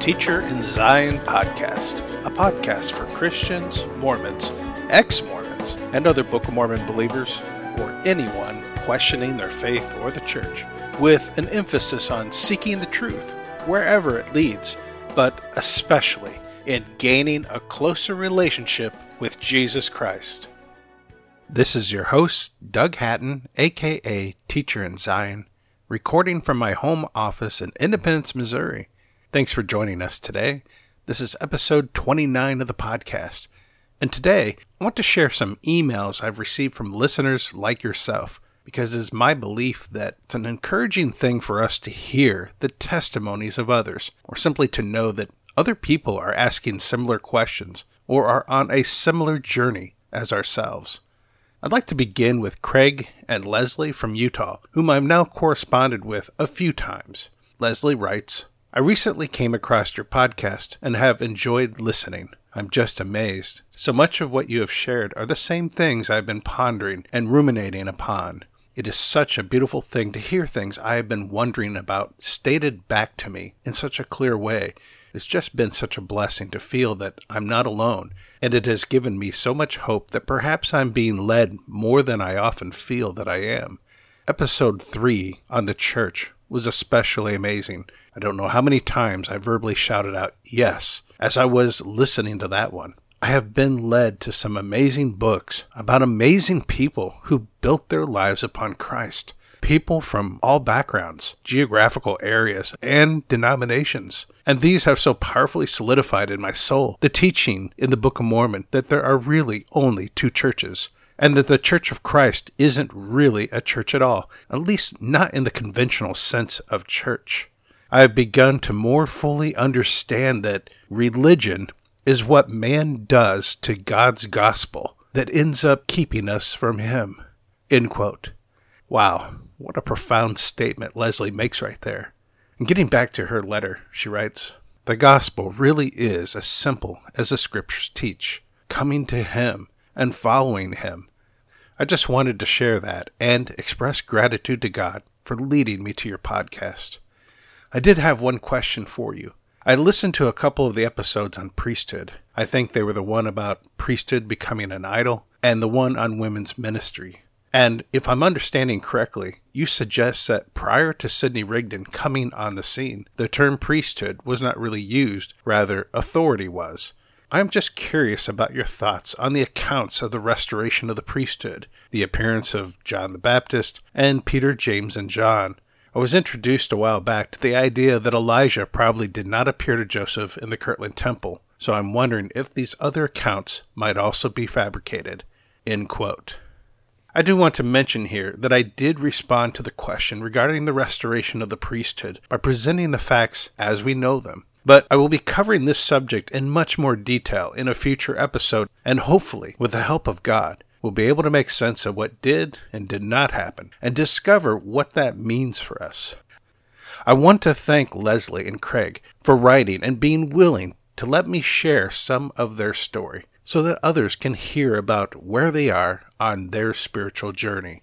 Teacher in Zion Podcast, a podcast for Christians, Mormons, ex Mormons, and other Book of Mormon believers, or anyone questioning their faith or the church, with an emphasis on seeking the truth wherever it leads, but especially in gaining a closer relationship with Jesus Christ. This is your host, Doug Hatten, aka Teacher in Zion recording from my home office in Independence, Missouri. Thanks for joining us today. This is episode 29 of the podcast. And today, I want to share some emails I've received from listeners like yourself, because it is my belief that it's an encouraging thing for us to hear the testimonies of others, or simply to know that other people are asking similar questions or are on a similar journey as ourselves. I'd like to begin with Craig and Leslie from Utah, whom I've now corresponded with a few times. Leslie writes, I recently came across your podcast and have enjoyed listening. I'm just amazed. So much of what you have shared are the same things I've been pondering and ruminating upon. It is such a beautiful thing to hear things I have been wondering about stated back to me in such a clear way, it's just been such a blessing to feel that I'm not alone, and it has given me so much hope that perhaps I'm being led more than I often feel that I am. Episode 3 on the church was especially amazing. I don't know how many times I verbally shouted out yes as I was listening to that one. I have been led to some amazing books about amazing people who built their lives upon Christ people from all backgrounds, geographical areas, and denominations. And these have so powerfully solidified in my soul the teaching in the Book of Mormon that there are really only two churches, and that the Church of Christ isn't really a church at all, at least not in the conventional sense of church. I have begun to more fully understand that religion is what man does to God's gospel that ends up keeping us from Him. End quote. Wow, what a profound statement Leslie makes right there. And getting back to her letter, she writes The gospel really is as simple as the scriptures teach coming to Him and following Him. I just wanted to share that and express gratitude to God for leading me to your podcast. I did have one question for you. I listened to a couple of the episodes on priesthood. I think they were the one about priesthood becoming an idol and the one on women's ministry. And if I'm understanding correctly, you suggest that prior to Sidney Rigdon coming on the scene, the term priesthood was not really used, rather, authority was. I'm just curious about your thoughts on the accounts of the restoration of the priesthood, the appearance of John the Baptist, and Peter, James, and John. I was introduced a while back to the idea that Elijah probably did not appear to Joseph in the Kirtland Temple, so I'm wondering if these other accounts might also be fabricated. End quote. I do want to mention here that I did respond to the question regarding the restoration of the priesthood by presenting the facts as we know them. But I will be covering this subject in much more detail in a future episode, and hopefully, with the help of God, we'll be able to make sense of what did and did not happen and discover what that means for us. I want to thank Leslie and Craig for writing and being willing to let me share some of their story so that others can hear about where they are on their spiritual journey.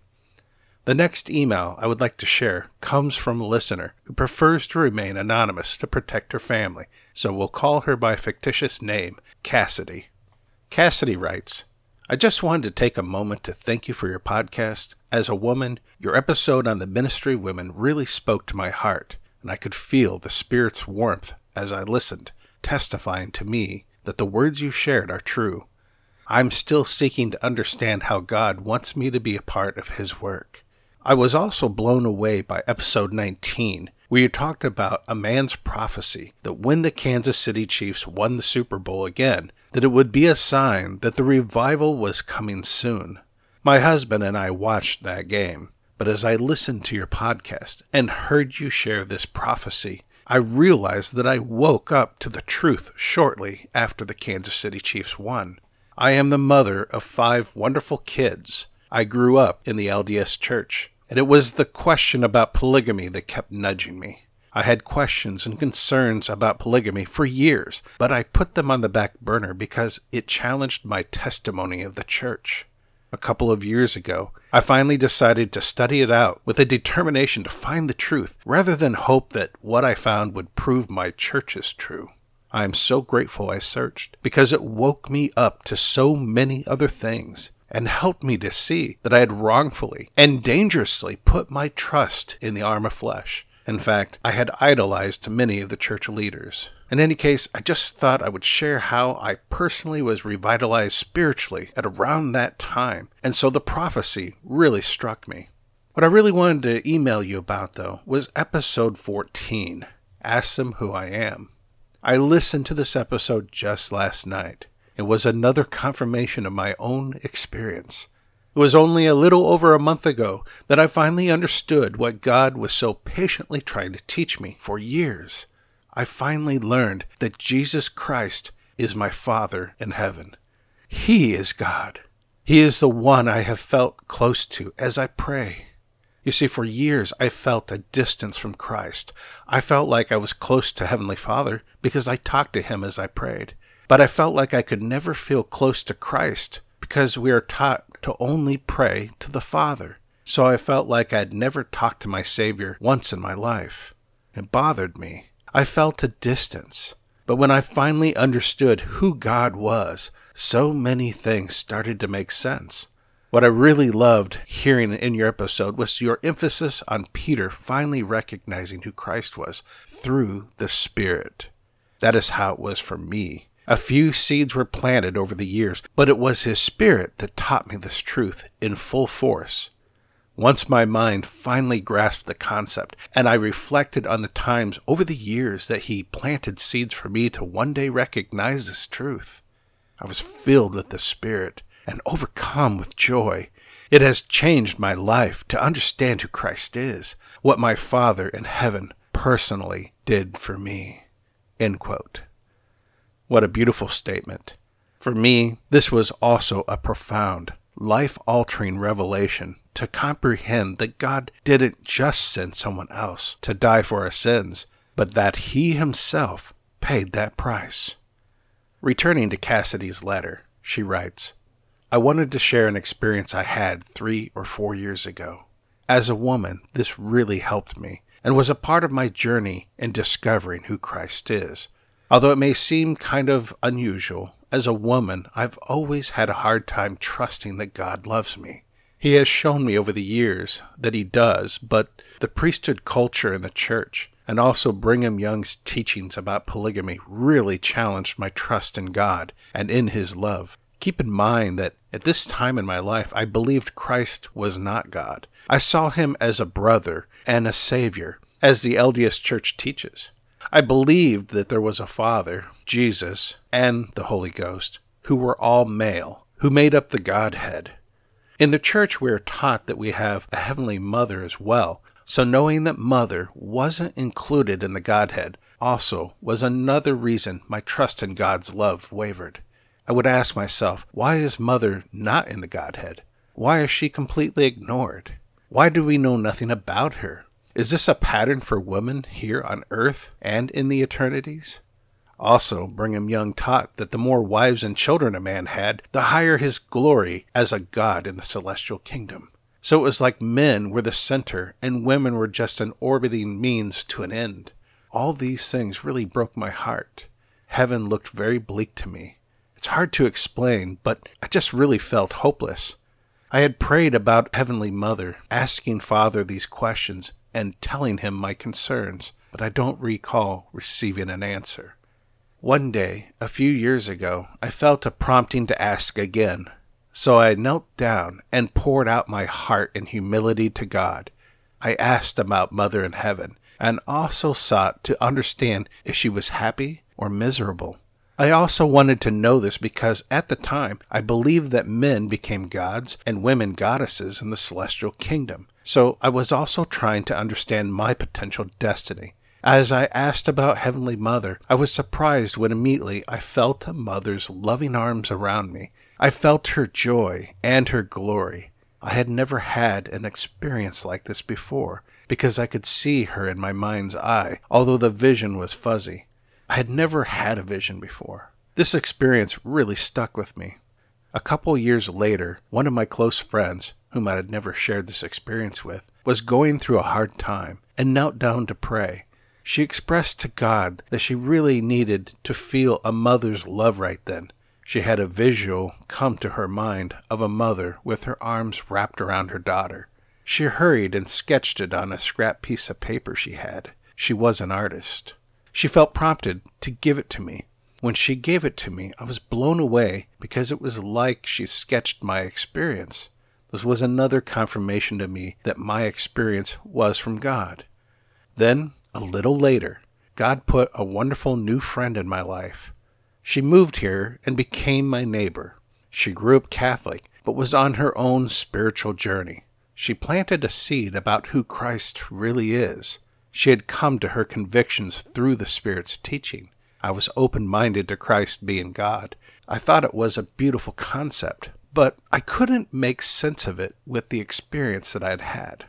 The next email I would like to share comes from a listener who prefers to remain anonymous to protect her family, so we'll call her by a fictitious name, Cassidy. Cassidy writes, I just wanted to take a moment to thank you for your podcast. As a woman, your episode on the ministry women really spoke to my heart, and I could feel the Spirit's warmth as I listened, testifying to me that the words you shared are true. I'm still seeking to understand how God wants me to be a part of His work. I was also blown away by episode 19, where you talked about a man's prophecy that when the Kansas City Chiefs won the Super Bowl again, that it would be a sign that the revival was coming soon. My husband and I watched that game, but as I listened to your podcast and heard you share this prophecy, I realized that I woke up to the truth shortly after the Kansas City Chiefs won. I am the mother of five wonderful kids. I grew up in the LDS church, and it was the question about polygamy that kept nudging me. I had questions and concerns about polygamy for years, but I put them on the back burner because it challenged my testimony of the church. a couple of years ago, I finally decided to study it out with a determination to find the truth rather than hope that what I found would prove my church is true. I am so grateful I searched because it woke me up to so many other things and helped me to see that I had wrongfully and dangerously put my trust in the arm of flesh. In fact, I had idolized many of the church leaders. In any case, I just thought I would share how I personally was revitalized spiritually at around that time, and so the prophecy really struck me. What I really wanted to email you about, though, was episode 14 Ask Them Who I Am. I listened to this episode just last night. It was another confirmation of my own experience. It was only a little over a month ago that I finally understood what God was so patiently trying to teach me for years. I finally learned that Jesus Christ is my Father in heaven. He is God. He is the one I have felt close to as I pray. You see, for years I felt a distance from Christ. I felt like I was close to Heavenly Father because I talked to Him as I prayed. But I felt like I could never feel close to Christ because we are taught to only pray to the Father. So I felt like I'd never talked to my Savior once in my life. It bothered me. I felt a distance. But when I finally understood who God was, so many things started to make sense. What I really loved hearing in your episode was your emphasis on Peter finally recognizing who Christ was through the Spirit. That is how it was for me. A few seeds were planted over the years, but it was His Spirit that taught me this truth in full force. Once my mind finally grasped the concept, and I reflected on the times over the years that He planted seeds for me to one day recognize this truth, I was filled with the Spirit and overcome with joy. It has changed my life to understand who Christ is, what my Father in heaven personally did for me. What a beautiful statement. For me, this was also a profound, life altering revelation to comprehend that God didn't just send someone else to die for our sins, but that He Himself paid that price. Returning to Cassidy's letter, she writes, I wanted to share an experience I had three or four years ago. As a woman, this really helped me and was a part of my journey in discovering who Christ is. Although it may seem kind of unusual, as a woman, I've always had a hard time trusting that God loves me. He has shown me over the years that He does, but the priesthood culture in the church, and also Brigham Young's teachings about polygamy, really challenged my trust in God and in His love. Keep in mind that at this time in my life, I believed Christ was not God. I saw him as a brother and a savior, as the LDS Church teaches. I believed that there was a Father, Jesus, and the Holy Ghost, who were all male, who made up the Godhead. In the church, we are taught that we have a heavenly mother as well, so knowing that mother wasn't included in the Godhead also was another reason my trust in God's love wavered. I would ask myself, why is Mother not in the Godhead? Why is she completely ignored? Why do we know nothing about her? Is this a pattern for women here on earth and in the eternities? Also, Brigham Young taught that the more wives and children a man had, the higher his glory as a god in the celestial kingdom. So it was like men were the center and women were just an orbiting means to an end. All these things really broke my heart. Heaven looked very bleak to me. It's hard to explain, but I just really felt hopeless. I had prayed about Heavenly Mother, asking Father these questions and telling him my concerns, but I don't recall receiving an answer. One day, a few years ago, I felt a prompting to ask again, so I knelt down and poured out my heart in humility to God. I asked about Mother in Heaven, and also sought to understand if she was happy or miserable. I also wanted to know this because at the time I believed that men became gods and women goddesses in the celestial kingdom. So I was also trying to understand my potential destiny. As I asked about Heavenly Mother, I was surprised when immediately I felt a mother's loving arms around me. I felt her joy and her glory. I had never had an experience like this before because I could see her in my mind's eye, although the vision was fuzzy. I had never had a vision before. This experience really stuck with me. A couple years later, one of my close friends, whom I had never shared this experience with, was going through a hard time and knelt down to pray. She expressed to God that she really needed to feel a mother's love right then. She had a visual come to her mind of a mother with her arms wrapped around her daughter. She hurried and sketched it on a scrap piece of paper she had. She was an artist. She felt prompted to give it to me. When she gave it to me, I was blown away because it was like she sketched my experience. Was another confirmation to me that my experience was from God. Then, a little later, God put a wonderful new friend in my life. She moved here and became my neighbor. She grew up Catholic, but was on her own spiritual journey. She planted a seed about who Christ really is. She had come to her convictions through the Spirit's teaching. I was open minded to Christ being God. I thought it was a beautiful concept, but I couldn't make sense of it with the experience that I had had.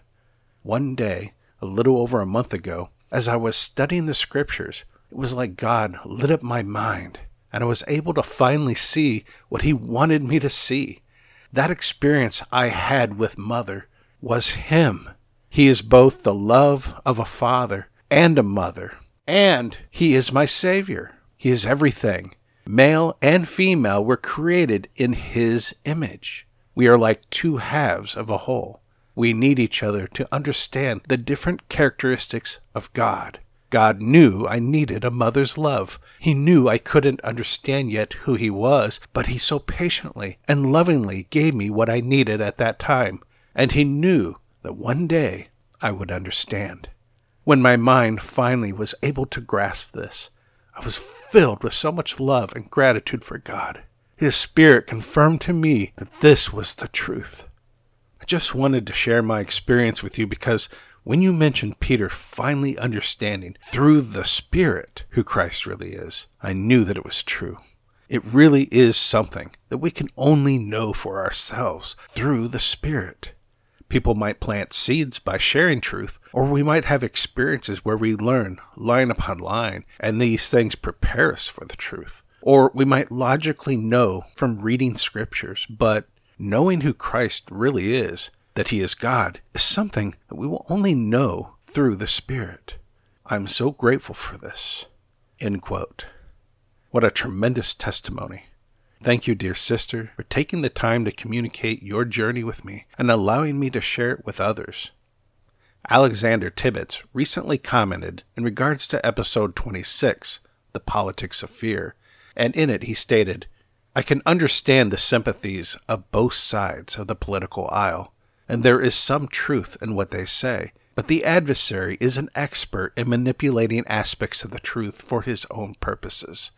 One day, a little over a month ago, as I was studying the scriptures, it was like God lit up my mind, and I was able to finally see what He wanted me to see. That experience I had with Mother was Him. He is both the love of a father and a mother, and He is my Savior. He is everything. Male and female were created in His image. We are like two halves of a whole. We need each other to understand the different characteristics of God. God knew I needed a mother's love. He knew I couldn't understand yet who He was, but He so patiently and lovingly gave me what I needed at that time and he knew that one day I would understand. When my mind finally was able to grasp this, I was filled with so much love and gratitude for God. His Spirit confirmed to me that this was the truth. I just wanted to share my experience with you because when you mentioned Peter finally understanding through the Spirit who Christ really is, I knew that it was true. It really is something that we can only know for ourselves through the Spirit. People might plant seeds by sharing truth, or we might have experiences where we learn line upon line, and these things prepare us for the truth. Or we might logically know from reading scriptures, but knowing who Christ really is, that he is God, is something that we will only know through the Spirit. I'm so grateful for this. End quote. What a tremendous testimony. Thank you, dear sister, for taking the time to communicate your journey with me and allowing me to share it with others. Alexander Tibbetts recently commented in regards to episode 26, The Politics of Fear, and in it he stated, I can understand the sympathies of both sides of the political aisle, and there is some truth in what they say, but the adversary is an expert in manipulating aspects of the truth for his own purposes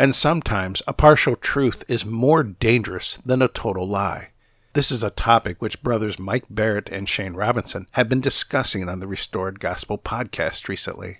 and sometimes a partial truth is more dangerous than a total lie. This is a topic which brothers Mike Barrett and Shane Robinson have been discussing on the Restored Gospel podcast recently.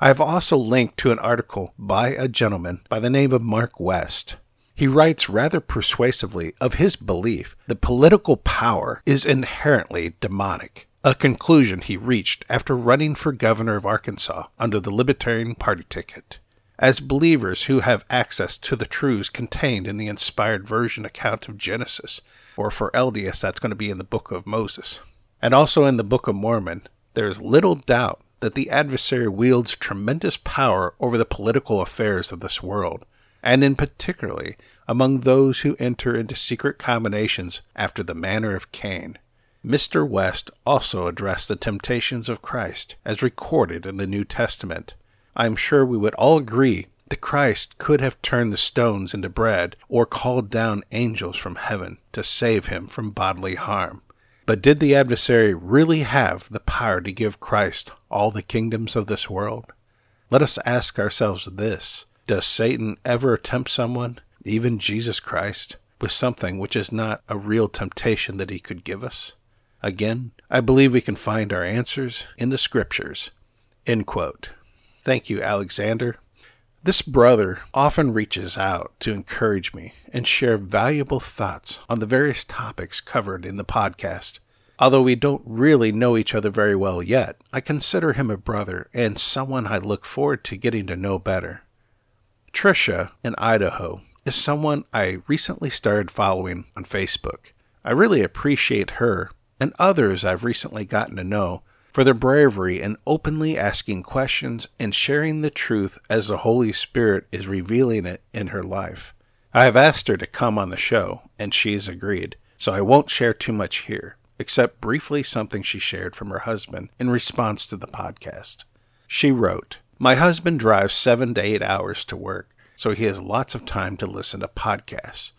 I have also linked to an article by a gentleman by the name of Mark West. He writes rather persuasively of his belief that political power is inherently demonic, a conclusion he reached after running for governor of Arkansas under the Libertarian Party ticket. As believers who have access to the truths contained in the inspired version account of Genesis, or for LDS, that's going to be in the Book of Moses, and also in the Book of Mormon, there is little doubt that the adversary wields tremendous power over the political affairs of this world, and in particularly among those who enter into secret combinations after the manner of Cain. Mr. West also addressed the temptations of Christ as recorded in the New Testament, I am sure we would all agree that Christ could have turned the stones into bread or called down angels from heaven to save him from bodily harm. But did the adversary really have the power to give Christ all the kingdoms of this world? Let us ask ourselves this Does Satan ever tempt someone, even Jesus Christ, with something which is not a real temptation that he could give us? Again, I believe we can find our answers in the Scriptures. End quote. Thank you, Alexander. This brother often reaches out to encourage me and share valuable thoughts on the various topics covered in the podcast. Although we don't really know each other very well yet, I consider him a brother and someone I look forward to getting to know better. Trisha in Idaho is someone I recently started following on Facebook. I really appreciate her and others I've recently gotten to know for their bravery in openly asking questions and sharing the truth as the Holy Spirit is revealing it in her life. I have asked her to come on the show, and she has agreed, so I won't share too much here, except briefly something she shared from her husband in response to the podcast. She wrote, My husband drives seven to eight hours to work, so he has lots of time to listen to podcasts.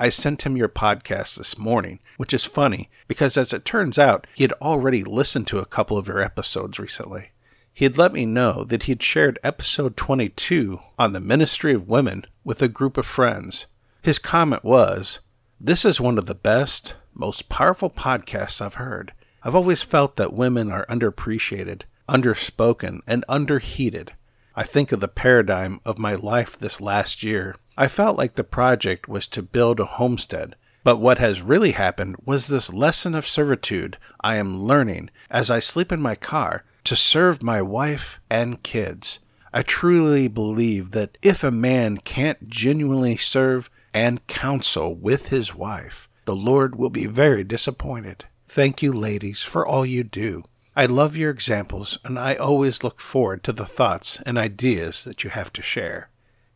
I sent him your podcast this morning, which is funny because, as it turns out, he had already listened to a couple of your episodes recently. He had let me know that he'd shared episode 22 on the ministry of women with a group of friends. His comment was, This is one of the best, most powerful podcasts I've heard. I've always felt that women are underappreciated, underspoken, and underheated. I think of the paradigm of my life this last year I felt like the project was to build a homestead, but what has really happened was this lesson of servitude I am learning as I sleep in my car to serve my wife and kids. I truly believe that if a man can't genuinely serve and counsel with his wife, the Lord will be very disappointed. Thank you, ladies, for all you do. I love your examples, and I always look forward to the thoughts and ideas that you have to share.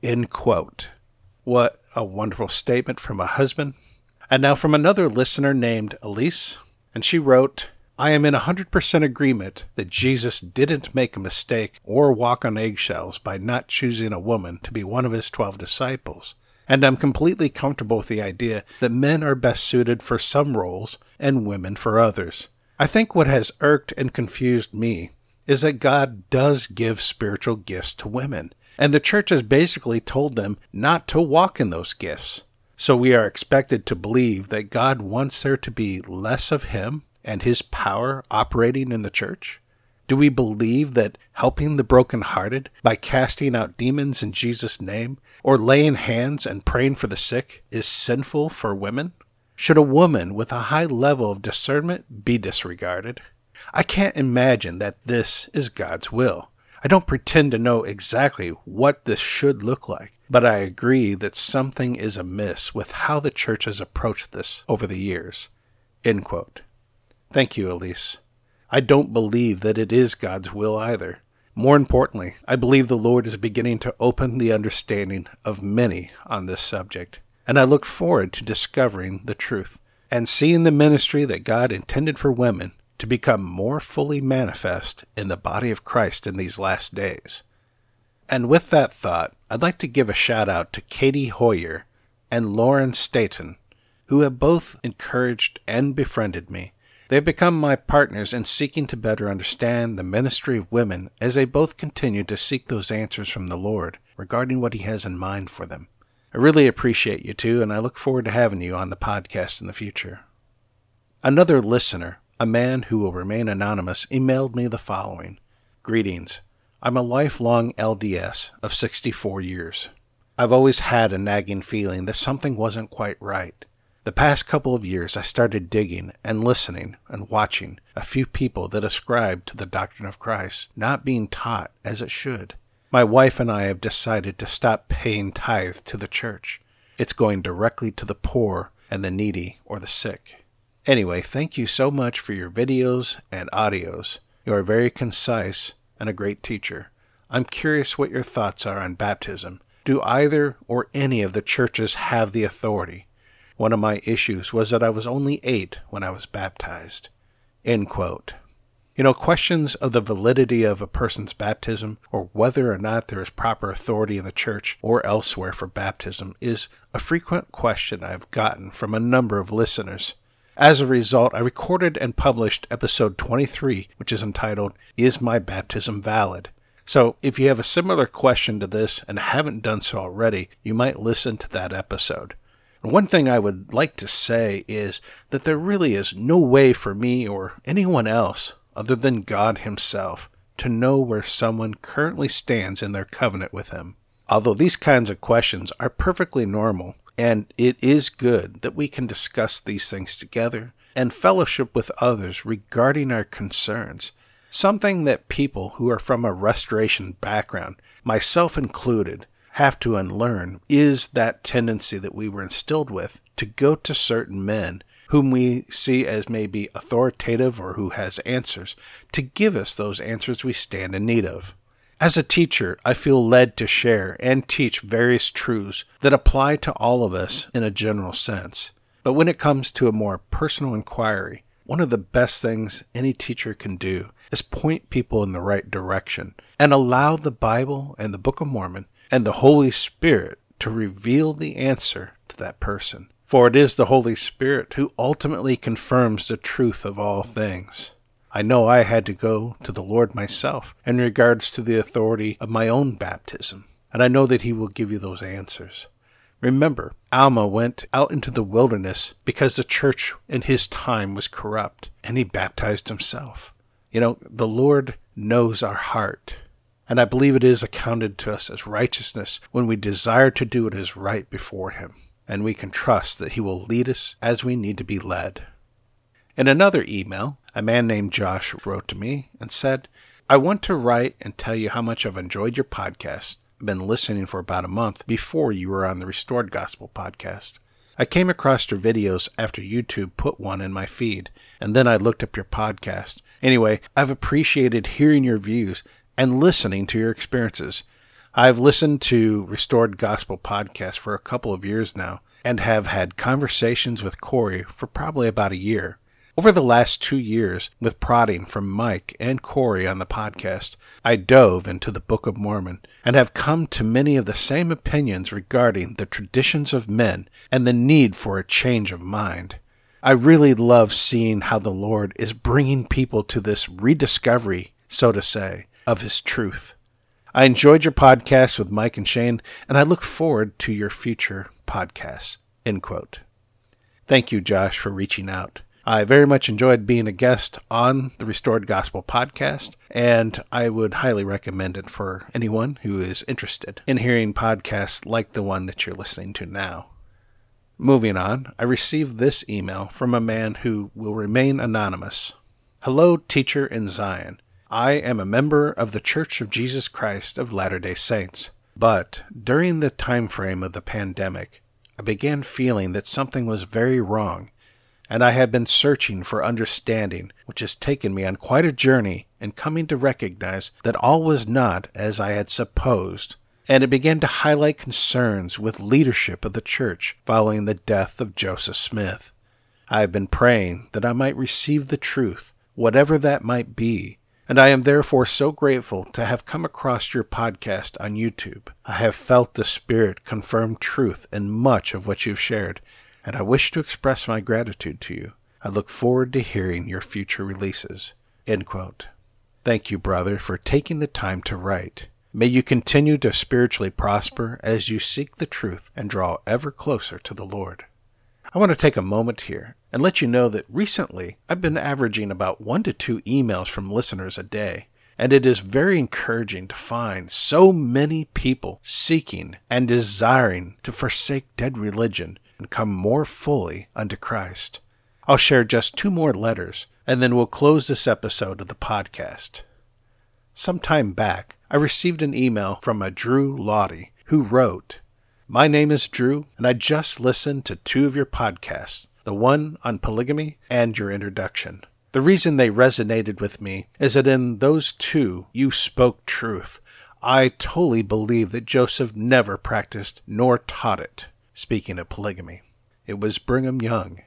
End quote. What a wonderful statement from a husband. And now from another listener named Elise, and she wrote, I am in 100% agreement that Jesus didn't make a mistake or walk on eggshells by not choosing a woman to be one of his 12 disciples. And I'm completely comfortable with the idea that men are best suited for some roles and women for others. I think what has irked and confused me is that God does give spiritual gifts to women, and the church has basically told them not to walk in those gifts. So we are expected to believe that God wants there to be less of Him and His power operating in the church? Do we believe that helping the brokenhearted by casting out demons in Jesus' name or laying hands and praying for the sick is sinful for women? Should a woman with a high level of discernment be disregarded? I can't imagine that this is God's will. I don't pretend to know exactly what this should look like, but I agree that something is amiss with how the church has approached this over the years. Thank you, Elise. I don't believe that it is God's will either. More importantly, I believe the Lord is beginning to open the understanding of many on this subject, and I look forward to discovering the truth and seeing the ministry that God intended for women to become more fully manifest in the body of Christ in these last days. And with that thought, I'd like to give a shout out to Katie Hoyer and Lauren Staten, who have both encouraged and befriended me. They have become my partners in seeking to better understand the ministry of women as they both continue to seek those answers from the Lord regarding what He has in mind for them. I really appreciate you two, and I look forward to having you on the podcast in the future. Another listener a man who will remain anonymous emailed me the following Greetings. I'm a lifelong LDS of 64 years. I've always had a nagging feeling that something wasn't quite right. The past couple of years, I started digging and listening and watching a few people that ascribe to the doctrine of Christ not being taught as it should. My wife and I have decided to stop paying tithe to the church. It's going directly to the poor and the needy or the sick. Anyway, thank you so much for your videos and audios. You are very concise and a great teacher. I'm curious what your thoughts are on baptism. Do either or any of the churches have the authority? One of my issues was that I was only eight when I was baptized. End quote. You know, questions of the validity of a person's baptism or whether or not there is proper authority in the church or elsewhere for baptism is a frequent question I've gotten from a number of listeners. As a result, I recorded and published episode 23, which is entitled, Is My Baptism Valid? So, if you have a similar question to this and haven't done so already, you might listen to that episode. One thing I would like to say is that there really is no way for me or anyone else, other than God Himself, to know where someone currently stands in their covenant with Him. Although these kinds of questions are perfectly normal, and it is good that we can discuss these things together and fellowship with others regarding our concerns, something that people who are from a restoration background, myself included, have to unlearn is that tendency that we were instilled with to go to certain men whom we see as maybe authoritative or who has answers to give us those answers we stand in need of. As a teacher, I feel led to share and teach various truths that apply to all of us in a general sense. But when it comes to a more personal inquiry, one of the best things any teacher can do is point people in the right direction and allow the Bible and the Book of Mormon and the Holy Spirit to reveal the answer to that person. For it is the Holy Spirit who ultimately confirms the truth of all things. I know I had to go to the Lord myself in regards to the authority of my own baptism, and I know that He will give you those answers. Remember, Alma went out into the wilderness because the church in his time was corrupt, and he baptized himself. You know, the Lord knows our heart, and I believe it is accounted to us as righteousness when we desire to do what is right before Him, and we can trust that He will lead us as we need to be led. In another email, a man named Josh wrote to me and said, I want to write and tell you how much I've enjoyed your podcast. I've been listening for about a month before you were on the Restored Gospel podcast. I came across your videos after YouTube put one in my feed, and then I looked up your podcast. Anyway, I've appreciated hearing your views and listening to your experiences. I've listened to Restored Gospel podcast for a couple of years now and have had conversations with Corey for probably about a year. Over the last two years, with prodding from Mike and Corey on the podcast, I dove into the Book of Mormon and have come to many of the same opinions regarding the traditions of men and the need for a change of mind. I really love seeing how the Lord is bringing people to this rediscovery, so to say, of His truth. I enjoyed your podcast with Mike and Shane, and I look forward to your future podcasts. End quote. Thank you, Josh, for reaching out. I very much enjoyed being a guest on the Restored Gospel podcast, and I would highly recommend it for anyone who is interested in hearing podcasts like the one that you're listening to now. Moving on, I received this email from a man who will remain anonymous. Hello, teacher in Zion. I am a member of the Church of Jesus Christ of Latter-day Saints. But during the time frame of the pandemic, I began feeling that something was very wrong and I have been searching for understanding, which has taken me on quite a journey in coming to recognize that all was not as I had supposed, and it began to highlight concerns with leadership of the church following the death of Joseph Smith. I have been praying that I might receive the truth, whatever that might be, and I am therefore so grateful to have come across your podcast on YouTube. I have felt the Spirit confirm truth in much of what you've shared, and I wish to express my gratitude to you. I look forward to hearing your future releases. Thank you, brother, for taking the time to write. May you continue to spiritually prosper as you seek the truth and draw ever closer to the Lord. I want to take a moment here and let you know that recently I've been averaging about one to two emails from listeners a day, and it is very encouraging to find so many people seeking and desiring to forsake dead religion and come more fully unto Christ. I'll share just two more letters, and then we'll close this episode of the podcast. Some time back, I received an email from a Drew Lottie who wrote, My name is Drew, and I just listened to two of your podcasts, the one on polygamy and your introduction. The reason they resonated with me is that in those two you spoke truth. I totally believe that Joseph never practiced nor taught it. Speaking of polygamy, it was Brigham Young.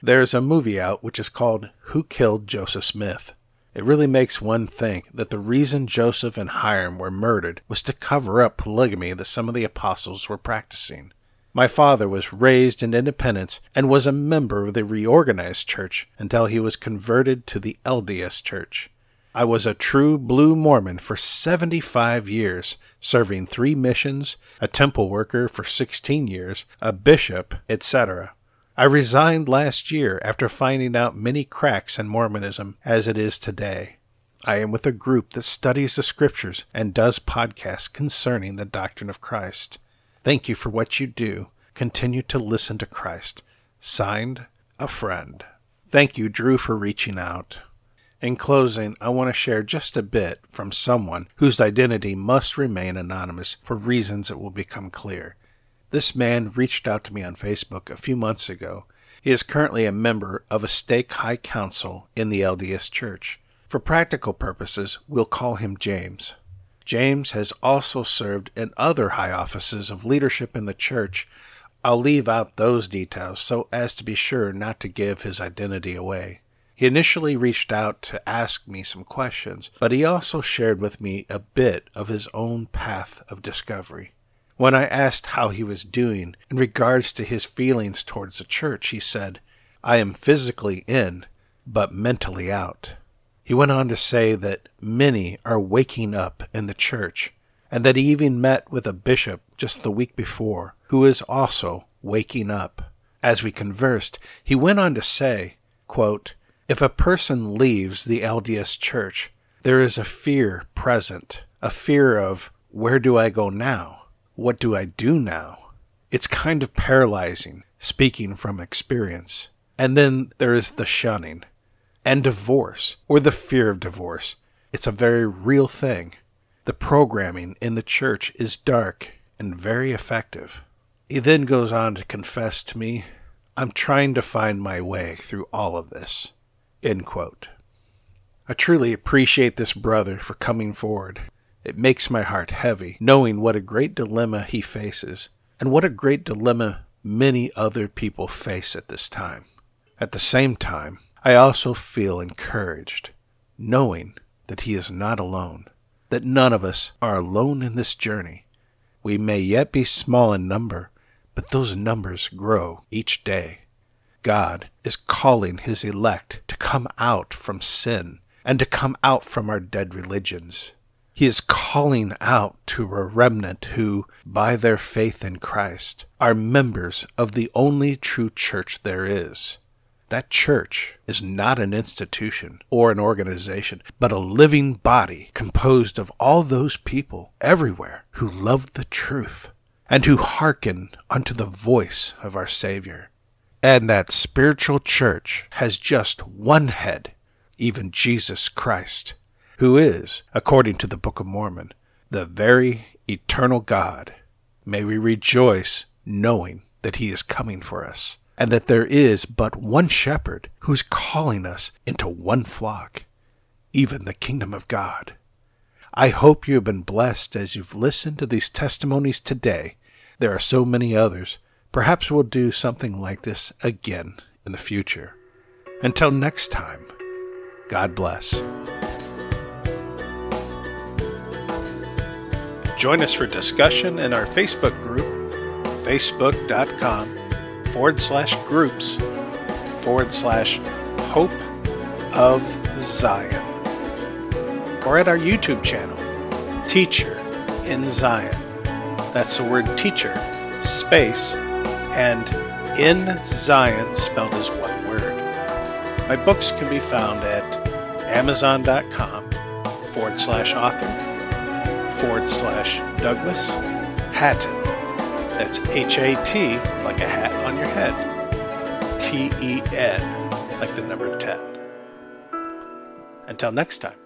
There's a movie out which is called Who Killed Joseph Smith? It really makes one think that the reason Joseph and Hyrum were murdered was to cover up polygamy that some of the apostles were practicing. My father was raised in independence and was a member of the reorganized church until he was converted to the LDS church. I was a true blue Mormon for 75 years, serving three missions, a temple worker for 16 years, a bishop, etc. I resigned last year after finding out many cracks in Mormonism as it is today. I am with a group that studies the scriptures and does podcasts concerning the doctrine of Christ. Thank you for what you do. Continue to listen to Christ. Signed, a friend. Thank you, Drew, for reaching out. In closing, I want to share just a bit from someone whose identity must remain anonymous for reasons that will become clear. This man reached out to me on Facebook a few months ago. He is currently a member of a stake high council in the LDS Church. For practical purposes, we'll call him James. James has also served in other high offices of leadership in the church. I'll leave out those details so as to be sure not to give his identity away. He initially reached out to ask me some questions, but he also shared with me a bit of his own path of discovery. When I asked how he was doing in regards to his feelings towards the church, he said, I am physically in, but mentally out. He went on to say that many are waking up in the church, and that he even met with a bishop just the week before who is also waking up. As we conversed, he went on to say, quote, If a person leaves the LDS church, there is a fear present, a fear of, where do I go now? What do I do now? It's kind of paralyzing, speaking from experience. And then there is the shunning and divorce, or the fear of divorce. It's a very real thing. The programming in the church is dark and very effective. He then goes on to confess to me, I'm trying to find my way through all of this. I truly appreciate this brother for coming forward. It makes my heart heavy, knowing what a great dilemma he faces, and what a great dilemma many other people face at this time. At the same time, I also feel encouraged, knowing that He is not alone, that none of us are alone in this journey. We may yet be small in number, but those numbers grow each day. God is calling His elect to come out from sin and to come out from our dead religions. He is calling out to a remnant who, by their faith in Christ, are members of the only true church there is. That church is not an institution or an organization, but a living body composed of all those people everywhere who love the truth and who hearken unto the voice of our Savior. And that spiritual church has just one head, even Jesus Christ, who is, according to the Book of Mormon, the very eternal God. May we rejoice knowing that He is coming for us and that there is but one shepherd who's calling us into one flock, even the kingdom of God. I hope you have been blessed as you've listened to these testimonies today. There are so many others. Perhaps we'll do something like this again in the future. Until next time, God bless. Join us for discussion in our Facebook group, facebook.com forward slash groups forward slash hope of Zion. Or at our YouTube channel, Teacher in Zion. That's the word teacher, space, and in Zion spelled as one word. My books can be found at amazon.com forward slash author forward slash Douglas Hatten. That's H A T, like a hat on your head. T E N, like the number 10. Until next time.